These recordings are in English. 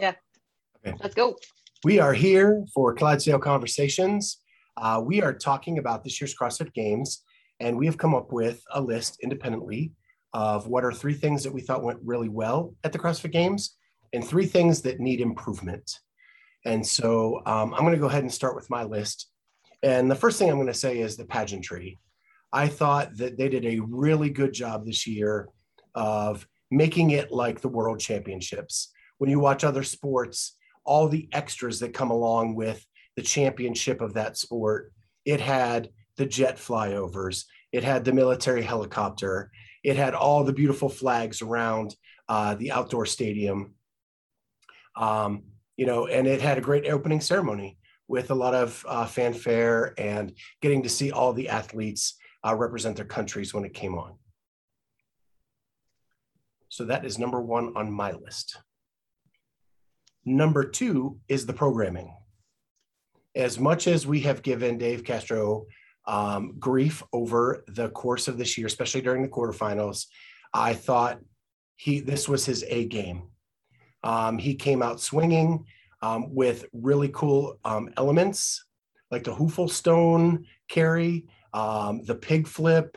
Yeah. Okay. Let's go. We are here for Clydesdale Conversations. Uh, we are talking about this year's CrossFit Games, and we have come up with a list independently of what are three things that we thought went really well at the CrossFit Games and three things that need improvement. And so um, I'm going to go ahead and start with my list. And the first thing I'm going to say is the pageantry. I thought that they did a really good job this year of making it like the world championships. When you watch other sports, all the extras that come along with the championship of that sport, it had the jet flyovers, it had the military helicopter, it had all the beautiful flags around uh, the outdoor stadium. Um, you know, and it had a great opening ceremony with a lot of uh, fanfare and getting to see all the athletes uh, represent their countries when it came on. So that is number one on my list. Number two is the programming. As much as we have given Dave Castro um, grief over the course of this year, especially during the quarterfinals, I thought he this was his A game. Um, he came out swinging um, with really cool um, elements like the Husafell Stone carry, um, the pig flip.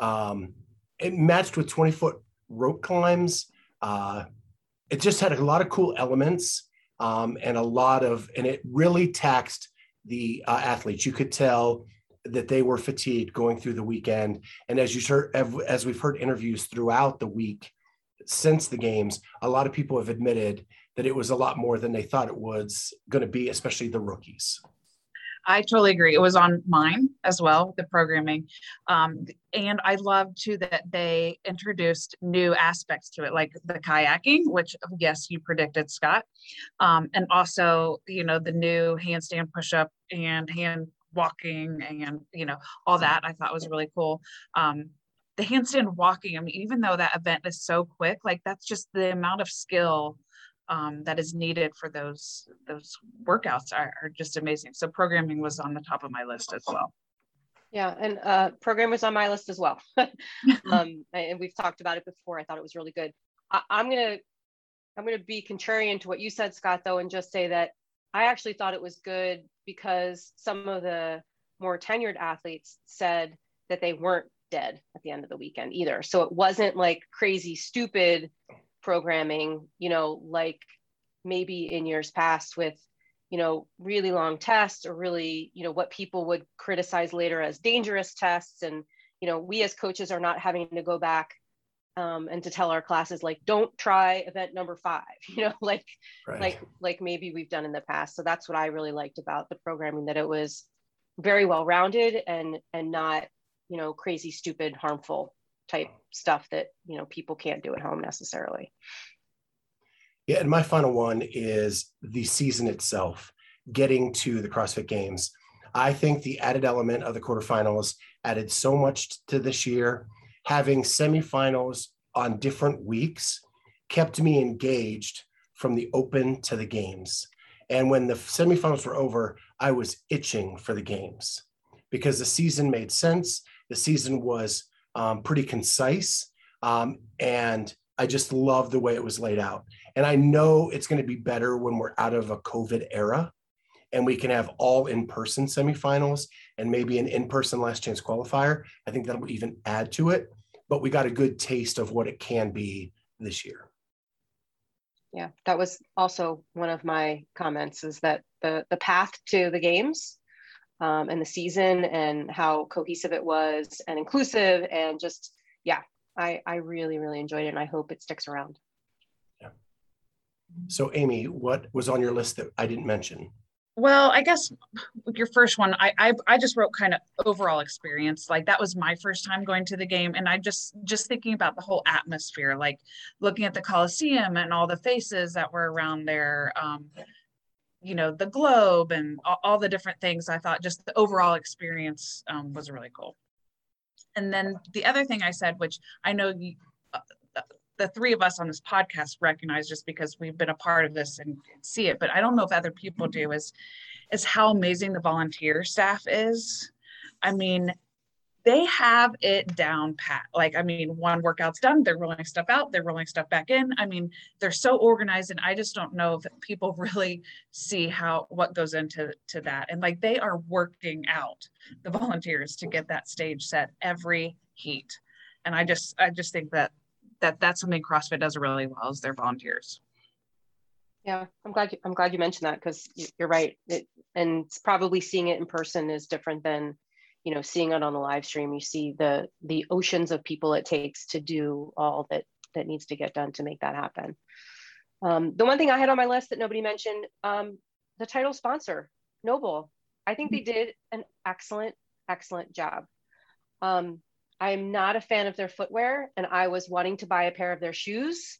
Um, it matched with 20 foot rope climbs. Uh, it just had a lot of cool elements um, and a lot of, and it really taxed the uh, athletes. You could tell that they were fatigued going through the weekend. And as you heard, as we've heard interviews throughout the week since the games, a lot of people have admitted that it was a lot more than they thought it was going to be, especially the rookies. I totally agree. It was on mine as well, the programming. Um, and I love too that they introduced new aspects to it, like the kayaking, which yes, you predicted, Scott. Um, and also, you know, the new handstand push up and hand walking and, you know, all that I thought was really cool. Um, the handstand walking, I mean, even though that event is so quick, like that's just the amount of skill um, that is needed for those those workouts are, are, just amazing. So programming was on the top of my list as well. Yeah, and uh, program was on my list as well. um, and we've talked about it before. I thought it was really good. I, I'm gonna I'm gonna be contrarian to what you said, Scott, though, and just say that I actually thought it was good because some of the more tenured athletes said that they weren't dead at the end of the weekend either. So it wasn't like crazy stupid programming, you know, like maybe in years past with, you know, really long tests or really, you know, what people would criticize later as dangerous tests. And, you know, we as coaches are not having to go back um, and to tell our classes like don't try event number five you know like right. like like maybe we've done in the past so that's what i really liked about the programming that it was very well rounded and and not you know crazy stupid harmful type stuff that you know people can't do at home necessarily. Yeah and my final one is the season itself getting to the crossfit games. I think the added element of the quarterfinals added so much to this year. Having semifinals on different weeks kept me engaged from the open to the games. And when the semifinals were over i was itching for the games because the season made sense. The season was um, pretty concise. Um, and I just love the way it was laid out. And I know it's going to be better when we're out of a COVID era and we can have all in person semifinals and maybe an in person last chance qualifier. I think that'll even add to it. But we got a good taste of what it can be this year. Yeah, that was also one of my comments is that the, the path to the games um, and the season and how cohesive it was and inclusive and just yeah I, I really really enjoyed it and I hope it sticks around. Yeah. So Amy, what was on your list that I didn't mention? Well, I guess your first one, I, I I just wrote kind of overall experience. Like that was my first time going to the game, and I just just thinking about the whole atmosphere, like looking at the Coliseum and all the faces that were around there. Um, you know the globe and all, all, the different things i thought just the overall experience um, was really cool. And then the other thing i said which i know you, uh, the three of us on this podcast recognize just because we've been a part of this and see it but i don't know if other people do is is how amazing the volunteer staff is. I mean they have it down pat. Like, I mean, one workout's done, they're rolling stuff out, they're rolling stuff back in. I mean, they're so organized, and I just don't know if people really see how what goes into to that. And like, they are working out the volunteers to get that stage set every heat. And I just, I just think that that that's something CrossFit does really well is their volunteers. Yeah, I'm glad you, I'm glad you mentioned that because you're right. It, and probably seeing it in person is different than you know seeing it on the live stream you see the the oceans of people it takes to do all that that needs to get done to make that happen. Um, the one thing i had on my list that nobody mentioned um, the title sponsor NOBULL. I think they did an excellent excellent job. Um, i'm not a fan of their footwear and i was wanting to buy a pair of their shoes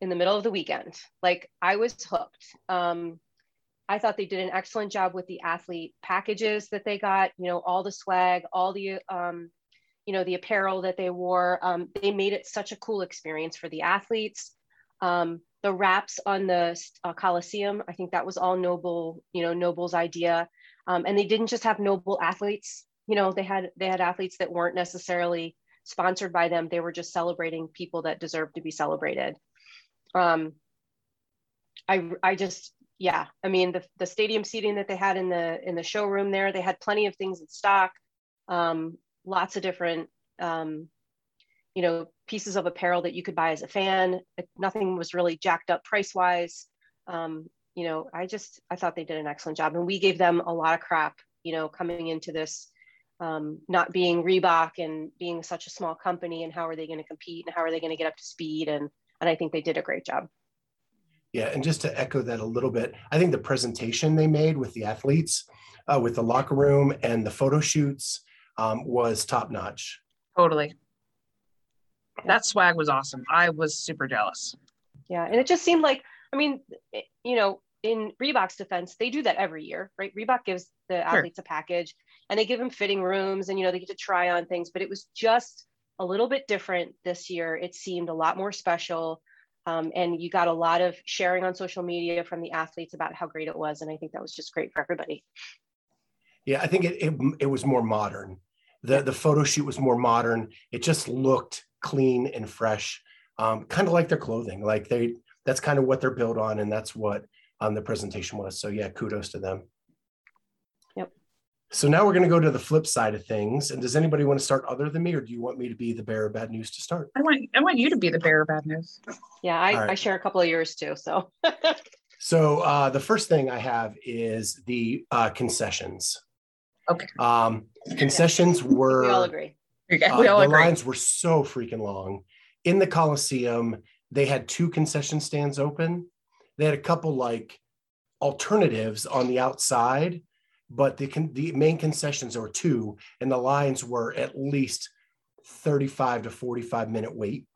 in the middle of the weekend. Like i was hooked. Um, I thought they did an excellent job with the athlete packages that they got, you know, all the swag, all the, um, you know, the apparel that they wore. Um, they made it such a cool experience for the athletes. Um, the wraps on the uh, Coliseum, I think that was all NOBULL, you know, NOBULL's idea. Um, and they didn't just have NOBULL athletes, you know, they had, they had athletes that weren't necessarily sponsored by them. They were just celebrating people that deserved to be celebrated. Um, I, I just yeah, I mean the the stadium seating that they had in the in the showroom there, they had plenty of things in stock, um, lots of different um, you know pieces of apparel that you could buy as a fan. Nothing was really jacked up price wise. Um, you know, I just I thought they did an excellent job, and we gave them a lot of crap. You know, coming into this, um, not being Reebok and being such a small company, and how are they going to compete, and how are they going to get up to speed, and and I think they did a great job. Yeah, and just to echo that a little bit, I think the presentation they made with the athletes, uh, with the locker room and the photo shoots um, was top notch. Totally. That swag was awesome. I was super jealous. Yeah, and it just seemed like, I mean, you know, in Reebok's defense, they do that every year, right? Reebok gives the sure. athletes a package and they give them fitting rooms and, you know, they get to try on things, but it was just a little bit different this year. It seemed a lot more special. Um, and you got a lot of sharing on social media from the athletes about how great it was. And I think that was just great for everybody. Yeah, I think it, it, it was more modern. The, the photo shoot was more modern. It just looked clean and fresh, um, kind of like their clothing. Like they, that's kind of what they're built on. And that's what um, the presentation was. So yeah, kudos to them. So now we're going to go to the flip side of things. And does anybody want to start other than me, or do you want me to be the bearer of bad news to start? I want I want you to be the bearer of bad news. Yeah, I, right. I share a couple of yours too. So. so uh, the first thing I have is the uh, concessions. Okay. Um, concessions were. We all agree. Uh, we all agree. the agree. lines were so freaking long. In the Coliseum, they had two concession stands open. They had a couple like alternatives on the outside but the, con- the main concessions are two, and the lines were at least 35 to 45 minute wait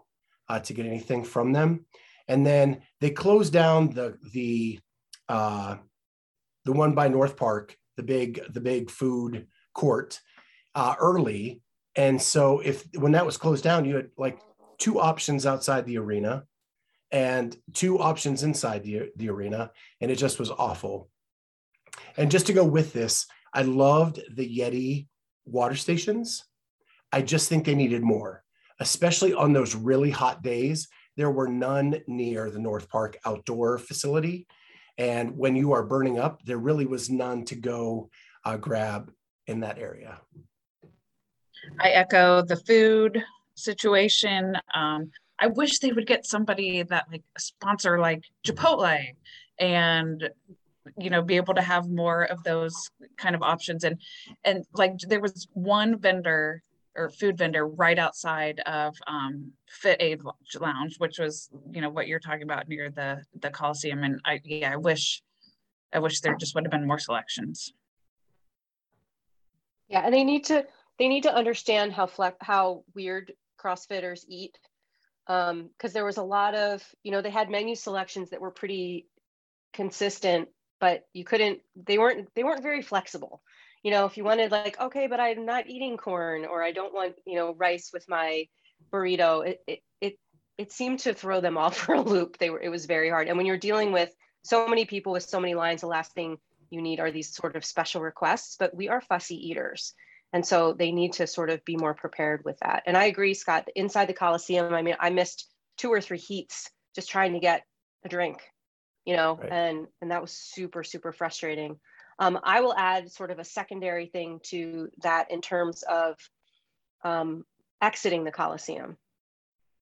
uh, to get anything from them. And then they closed down the the uh, the one by North Park, the big the big food court uh, early. And so if when that was closed down, you had like two options outside the arena and two options inside the, the arena, and it just was awful. And just to go with this, I loved the Yeti water stations. I just think they needed more, especially on those really hot days. There were none near the North Park outdoor facility. And when you are burning up, there really was none to go uh, grab in that area. I echo the food situation. Um, I wish they would get somebody that like a sponsor like Chipotle and you know be able to have more of those kind of options and and like there was one vendor or food vendor right outside of um, Fit Aid Lounge, which was you know what you're talking about near the the Coliseum. And I yeah, I wish I wish there just would have been more selections. Yeah, and they need to they need to understand how flex how weird CrossFitters eat because um, there was a lot of you know they had menu selections that were pretty consistent but you couldn't they weren't they weren't very flexible. You know if you wanted like okay but i'm not eating corn or i don't want you know rice with my burrito it it it, it seemed to throw them off for a loop. They were it was very hard. And when you're dealing with so many people with so many lines the last thing you need are these sort of special requests but we are fussy eaters. And so they need to sort of be more prepared with that. And I agree, Scott, inside the Coliseum, I mean, I missed two or three heats just trying to get a drink, you know, right. and, and that was super, super frustrating. Um, I will add sort of a secondary thing to that in terms of um, exiting the Coliseum.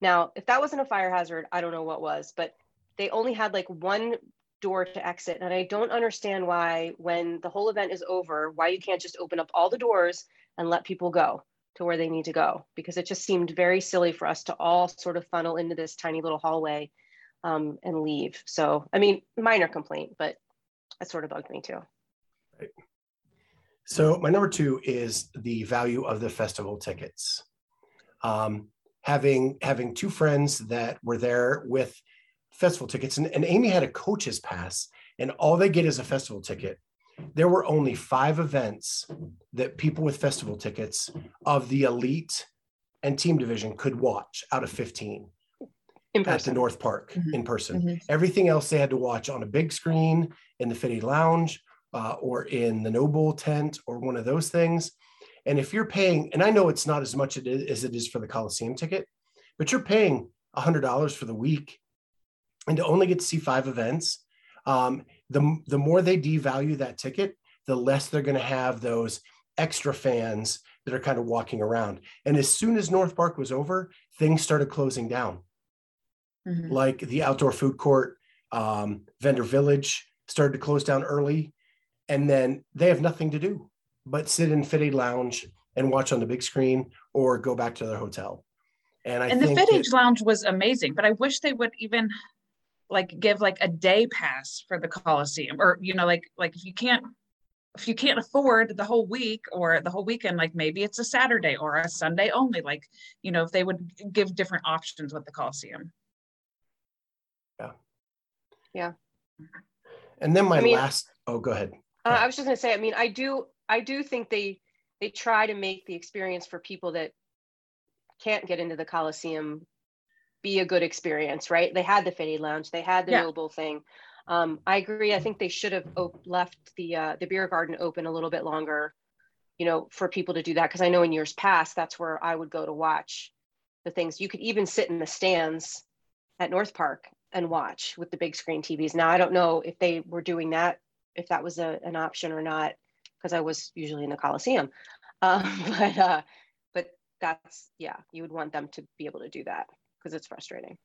Now, if that wasn't a fire hazard, I don't know what was, but they only had like one door to exit. And I don't understand why, when the whole event is over, why you can't just open up all the doors and let people go to where they need to go. Because it just seemed very silly for us to all sort of funnel into this tiny little hallway um, and leave. So, I mean, minor complaint, but that sort of bugged me too. Right. So, my number two is the value of the festival tickets. Um, having having two friends that were there with festival tickets and, and amy had a coach's pass and all they get is a festival ticket there were only five events that people with festival tickets of the elite and team division could watch out of 15 at the north park mm-hmm. in person mm-hmm. everything else they had to watch on a big screen in the Fit Aid lounge uh, or in the NOBULL tent or one of those things and if you're paying, and I know it's not as much as it is for the Coliseum ticket, but you're paying $100 for the week and to only get to see five events, um, the, the more they devalue that ticket, the less they're going to have those extra fans that are kind of walking around. And as soon as North Park was over, things started closing down. Mm-hmm. Like the outdoor food court, um, vendor village started to close down early. And then they have nothing to do but sit in Fit Aid Lounge and watch on the big screen or go back to their hotel. And I and the Fit Aid Lounge was amazing, but I wish they would even like give like a day pass for the Coliseum, or you know, like like if you can't if you can't afford the whole week or the whole weekend, like maybe it's a Saturday or a Sunday only. Like you know, if they would give different options with the Coliseum. Yeah. Yeah. And then my I mean, last. Oh, go ahead. Uh, I was just going to say. I mean, I do. I do think they they try to make the experience for people that can't get into the Coliseum be a good experience, right? They had the Fit Aid Lounge, they had the yeah. NOBULL thing. Um, I agree. I think they should have op- left the uh, the beer garden open a little bit longer, you know, for people to do that. Because I know in years past, that's where I would go to watch the things. You could even sit in the stands at North Park and watch with the big screen TVs. Now I don't know if they were doing that, if that was a, an option or not because I was usually in the Coliseum. Um, but uh, but that's yeah, you would want them to be able to do that because it's frustrating.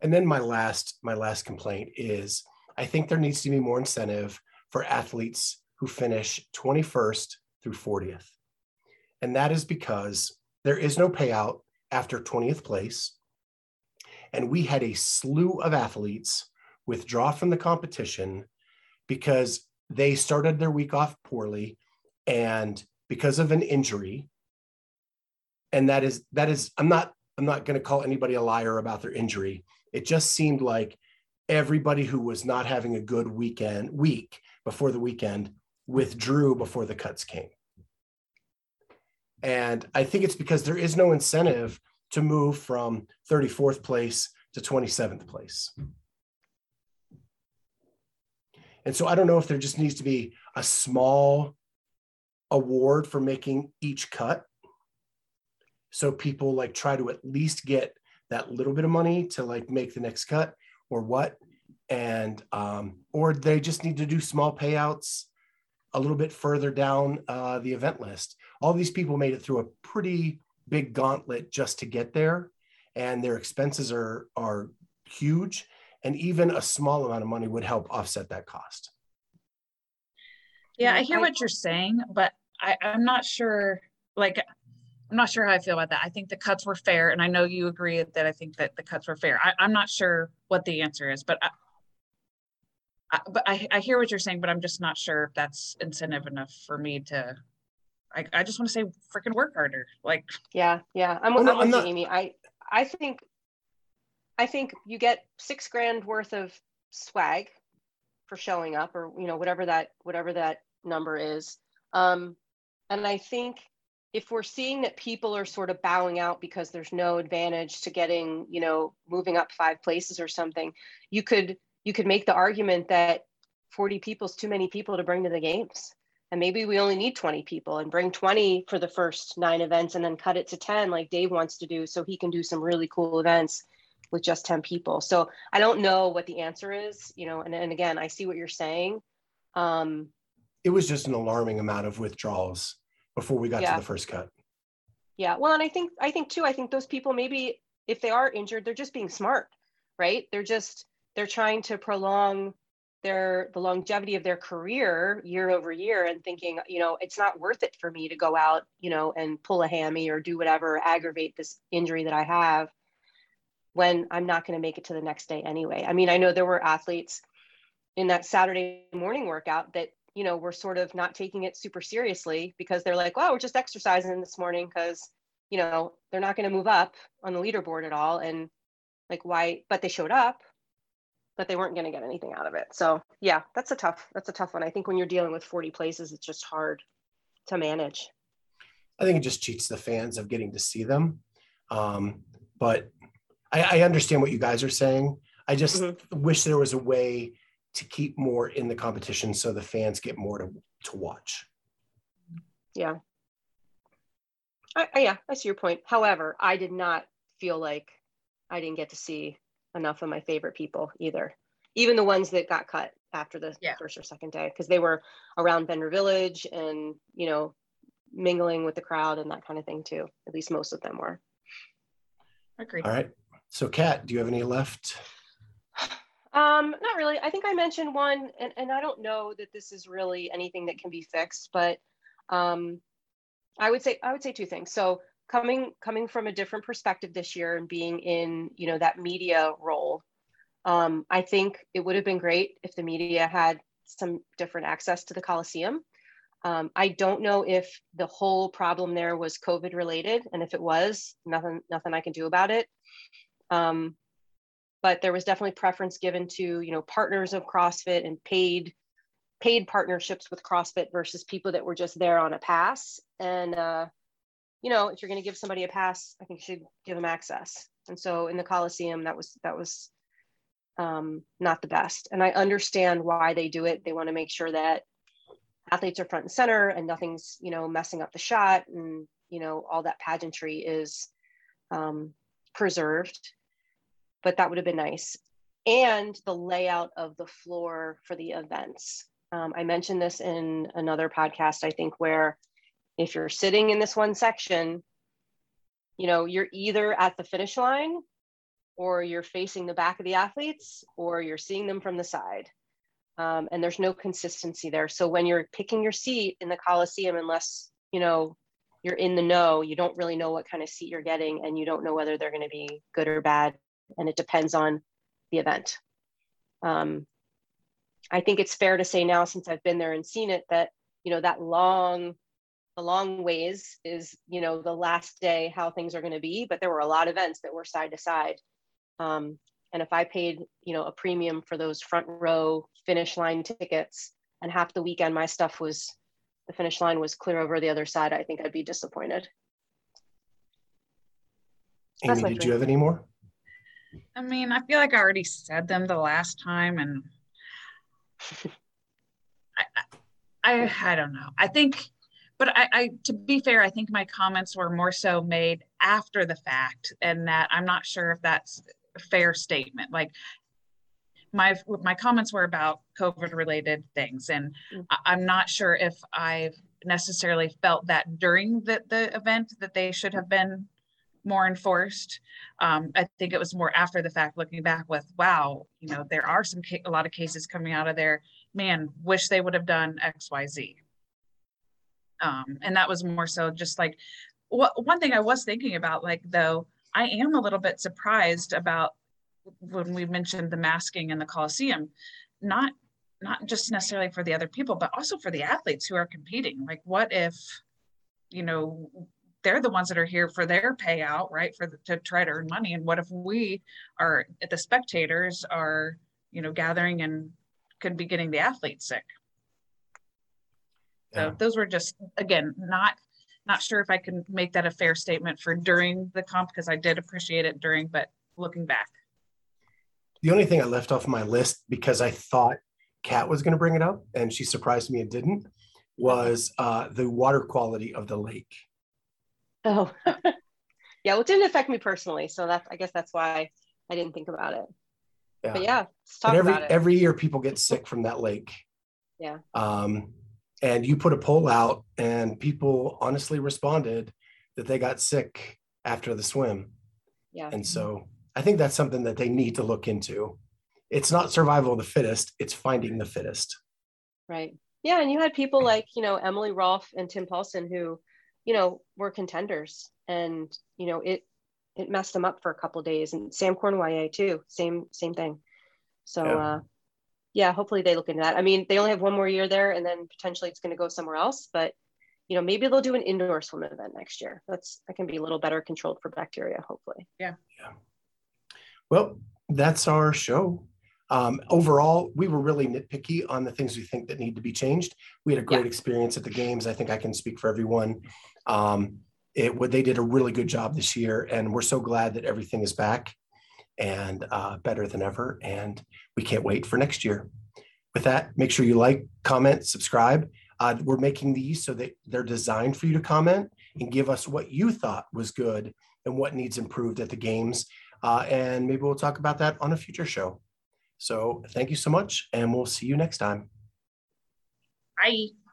And then my last my last complaint is I think there needs to be more incentive for athletes who finish 21st through 40th. And that is because there is no payout after 20th place. And we had a slew of athletes withdraw from the competition because they started their week off poorly and because of an injury. And that is that is i'm not i'm not going to call anybody a liar about their injury. It just seemed like everybody who was not having a good weekend week before the weekend withdrew before the cuts came. And i think it's because there is no incentive to move from 34th place to 27th place and so I don't know if there just needs to be a small award for making each cut. So people like try to at least get that little bit of money to like make the next cut or what. And, um, or they just need to do small payouts a little bit further down uh, the event list. All these people made it through a pretty big gauntlet just to get there, and their expenses are are huge and even a small amount of money would help offset that cost. Yeah, I hear what you're saying, but I, I'm not sure. Like, I'm not sure how I feel about that. I think the cuts were fair, and I know you agree that I think that the cuts were fair. I, am not sure what the answer is, but I, I, but I, I hear what you're saying, but I'm just not sure if that's incentive enough for me to. I, I just want to say, freaking work harder. Like, yeah, yeah, I'm, well, no, I'm with not, you, Amy. I I think I think you get six grand worth of swag for showing up or you know whatever that whatever that number is um, and i think if we're seeing that people are sort of bowing out because there's no advantage to getting you know moving up five places or something you could you could make the argument that 40 people is too many people to bring to the games and maybe we only need 20 people and bring 20 for the first nine events and then cut it to 10 like Dave wants to do so he can do some really cool events with just 10 people. So I don't know what the answer is, you know, and, and again, I see what you're saying. Um, it was just an alarming amount of withdrawals before we got yeah. to the first cut. Yeah. Well, and I think, I think too, I think those people maybe if they are injured, they're just being smart, right? They're just, they're trying to prolong their the longevity of their career year over year and thinking you know it's not worth it for me to go out you know and pull a hammy or do whatever aggravate this injury that i have when i'm not going to make it to the next day anyway. I mean i know there were athletes in that saturday morning workout that you know were sort of not taking it super seriously because they're like well we're just exercising this morning because you know they're not going to move up on the leaderboard at all. And like why but they showed up but they weren't going to get anything out of it. So yeah, that's a tough that's a tough one. I think when you're dealing with 40 places, it's just hard to manage. I think it just cheats the fans of getting to see them. Um, but I, I, understand what you guys are saying. I just mm-hmm. wish there was a way to keep more in the competition so the fans get more to, to watch. Yeah. I, I, yeah, I see your point. However, I did not feel like I didn't get to see enough of my favorite people either. Even the ones that got cut after the yeah. first or second day, because they were around Vendor Village and, you know, mingling with the crowd and that kind of thing too. At least most of them were. Agreed. All right. So Kat, do you have any left? Um, not really. I think I mentioned one, and, and I don't know that this is really anything that can be fixed, but um, I would say I would say two things. So coming coming from a different perspective this year and being in you know that media role um, i think it would have been great if the media had some different access to the coliseum. Um, i don't know if the whole problem there was covid related and if it was nothing nothing i can do about it. Um, but there was definitely preference given to you know partners of crossfit and paid paid partnerships with crossfit versus people that were just there on a pass. And uh, you know, if you're going to give somebody a pass, I think you should give them access. And so in the Coliseum, that was that was um, not the best. And I understand why they do it. They want to make sure that athletes are front and center and nothing's you know messing up the shot and you know all that pageantry is um, preserved. But that would have been nice. And the layout of the floor for the events. Um, I mentioned this in another podcast, I think, where if you're sitting in this one section, you know, you're either at the finish line or you're facing the back of the athletes or you're seeing them from the side. Um, and there's no consistency there. So when you're picking your seat in the Coliseum, unless, you know, you're in the know, you don't really know what kind of seat you're getting and you don't know whether they're going to be good or bad. And it depends on the event. Um, I think it's fair to say now, since I've been there and seen it, that, you know, that long a long ways is you know the last day how things are going to be but there were a lot of events that were side to side. Um, and if i paid you know a premium for those front row finish line tickets and half the weekend my stuff was the finish line was clear over the other side i think i'd be disappointed. Amy did you have any more? I mean i feel like i already said them the last time and I, I i don't know. I think but I, I, to be fair i think my comments were more so made after the fact and that i'm not sure if that's a fair statement. Like my my comments were about covid related things and mm-hmm. i'm not sure if i've necessarily felt that during the, the event that they should have been more enforced. Um, i think it was more after the fact looking back with wow you know there are some a lot of cases coming out of there. Man wish they would have done xyz um, and that was more so just like one thing I was thinking about, like though I am a little bit surprised about when we mentioned the masking in the Coliseum, not not just necessarily for the other people, but also for the athletes who are competing. Like, what if, you know, they're the ones that are here for their payout, right? For the, to try to earn money. And what if we are the spectators are, you know, gathering and could be getting the athletes sick? So yeah. those were just again not not sure if I can make that a fair statement for during the comp because I did appreciate it during, but looking back. The only thing I left off my list because I thought Kat was going to bring it up and she surprised me and didn't was uh, the water quality of the lake. Oh, yeah. Well, it didn't affect me personally, so that's I guess that's why I didn't think about it. Yeah. But yeah, let's talk but every, about it. Every year, people get sick from that lake. Yeah. Um, and you put a poll out, and people honestly responded that they got sick after the swim. Yeah. And so I think that's something that they need to look into. It's not survival of the fittest; it's finding the fittest. Right. Yeah, and you had people like you know Emily Rolfe and Tim Paulson who, you know, were contenders, and you know it it messed them up for a couple days, and Sam Cournoyer too, same same thing. So yeah. Uh, yeah, hopefully they look into that. I mean, they only have one more year there, and then potentially it's going to go somewhere else. But you know, maybe they'll do an indoor swim event next year. That's that can be a little better controlled for bacteria, hopefully. Yeah. Yeah. Well, that's our show. Um, overall, we were really nitpicky on the things we think that need to be changed. We had a great yeah. experience at the games. I think I can speak for everyone. Um, it what they did a really good job this year, and we're so glad that everything is back and uh, better than ever. And we can't wait for next year. With that, make sure you like, comment, subscribe. Uh, we're making these so that they're designed for you to comment and give us what you thought was good and what needs improved at the games. Uh, and maybe we'll talk about that on a future show. So thank you so much, and we'll see you next time. Bye.